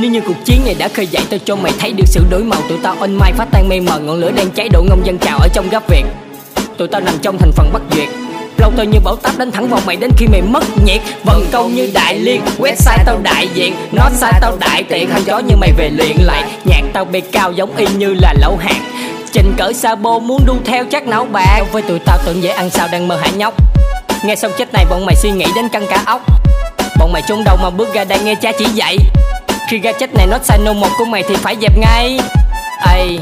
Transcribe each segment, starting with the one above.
Nếu như cuộc chiến này đã khơi dậy tao cho mày thấy được sự đổi màu. Tụi tao on mai phá tan mê mờ, ngọn lửa đang cháy độ ngông dân trào ở trong góc Việt Tụi tao nằm trong thành phần Bắc Duyệt. Lâu tôi như bão táp đánh thẳng vào mày đến khi mày mất nhiệt. Vận câu như đại liên, Website tao đại diện. Nó sai tao đại tiện Hơn gió như mày về luyện lại. Nhạc tao bê cao giống y như là lẩu hạt. Trình cỡ Sabo muốn đu theo chắc não bạc Với tụi tao tưởng dễ ăn sao đang mơ hả nhóc. Nghe xong chết này, bọn mày suy nghĩ đến căng cả óc. Bọn mày trốn đâu mà bước ra đây nghe cha chỉ dạy. Khi ra chết này nó sai nô một của mày thì phải dẹp ngay. Ây,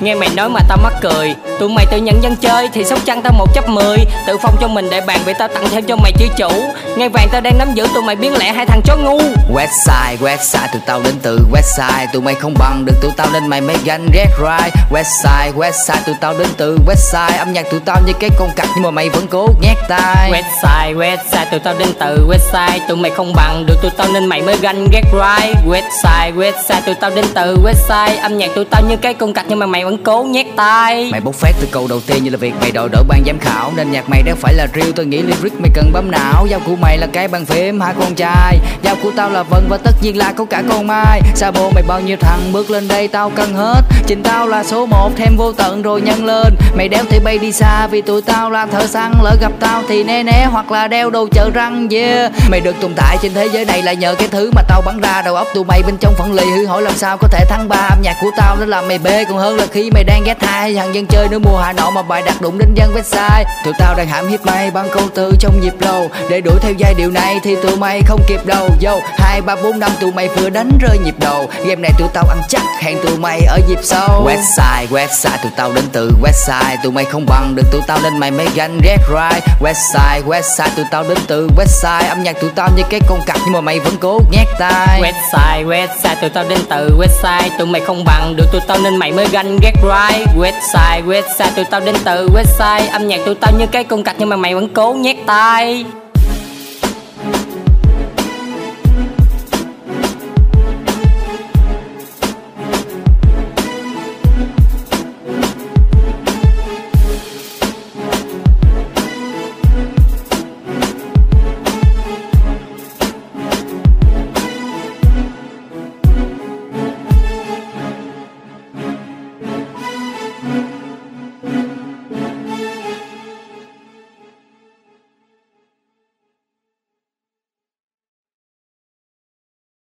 Nghe mày nói mà tao mắc cười. Tụi mày tự nhận dân chơi thì sóc trăng tao một chấp mười. Tự phong cho mình để bàn vậy tao tặng thêm cho mày chữ chủ. Ngay vàng tao đang nắm giữ tụi mày biến lẻ hai thằng chó ngu. Westside, Westside tụi tao đến từ Westside. Tụi mày không bằng được tụi tao nên mày mới ganh ghét right Westside, Westside tụi tao đến từ Westside. Âm nhạc tụi tao như cái con cặc nhưng mà mày vẫn cố nhét tai. Westside, Westside tụi tao đến từ Westside. Tụi mày không bằng được tụi tao nên mày mới ganh ghét right Westside, Westside tụi tao đến từ Westside. Âm nhạc tụi tao như cái con cặc nhưng mà mày vẫn cố nhét tai. Mày bốc phát từ câu đầu tiên như là việc mày đòi đỡ ban giám khảo. Nên nhạc mày đang phải là real, Tôi nghĩ lyric mày cần bấm não. Dao của mày là cái bàn phím hai con trai? Dao của tao là vân và tất nhiên là có cả con mai. Sabo mày bao nhiêu thằng, bước lên đây tao cần hết. Trình tao là số 1 thêm vô tận rồi nhân lên. Mày đéo thì bay đi xa vì tụi tao là thợ săn. Lỡ gặp tao thì né né, hoặc là đeo đồ chợ răng, yeah. Mày được tồn tại trên thế giới này là nhờ cái thứ mà tao bắn ra. Đầu óc tụi mày bên trong phận lì, hư hỏi làm sao có thể thắng ba. Âm nhạc của tao nó làm mày bê. Còn hơn là khi mày đang ghét hai, thằng dân chơi nữa mùa Hà Nội mà bài đặt đụng đến dân website Tụi tao đang hãm hiếp mày bằng câu từ trong nhịp lâu Để đuổi theo giai điệu này thì tụi mày không kịp đâu. Yo, hai ba bốn năm tụi mày vừa đánh rơi nhịp đầu. Game này tụi tao ăn chắc, hẹn tụi mày ở dịp sau. Westside, Westside tụi tao đến từ Westside. Tụi mày không bằng được tụi tao nên mày mới ganh ghét right Westside, Westside tụi tao đến từ Westside. Âm nhạc tụi tao như cái con cặc nhưng mà mày vẫn cố nhét tai. Westside, Westside tụi tao đến từ Westside. Tụi mày không bằng được tụi tao nên mày mới ganh ghét right Westside, Westside tụi tao đến từ, website, Âm nhạc tụi tao như cái cung cạch nhưng mà mày vẫn cố nhét tay.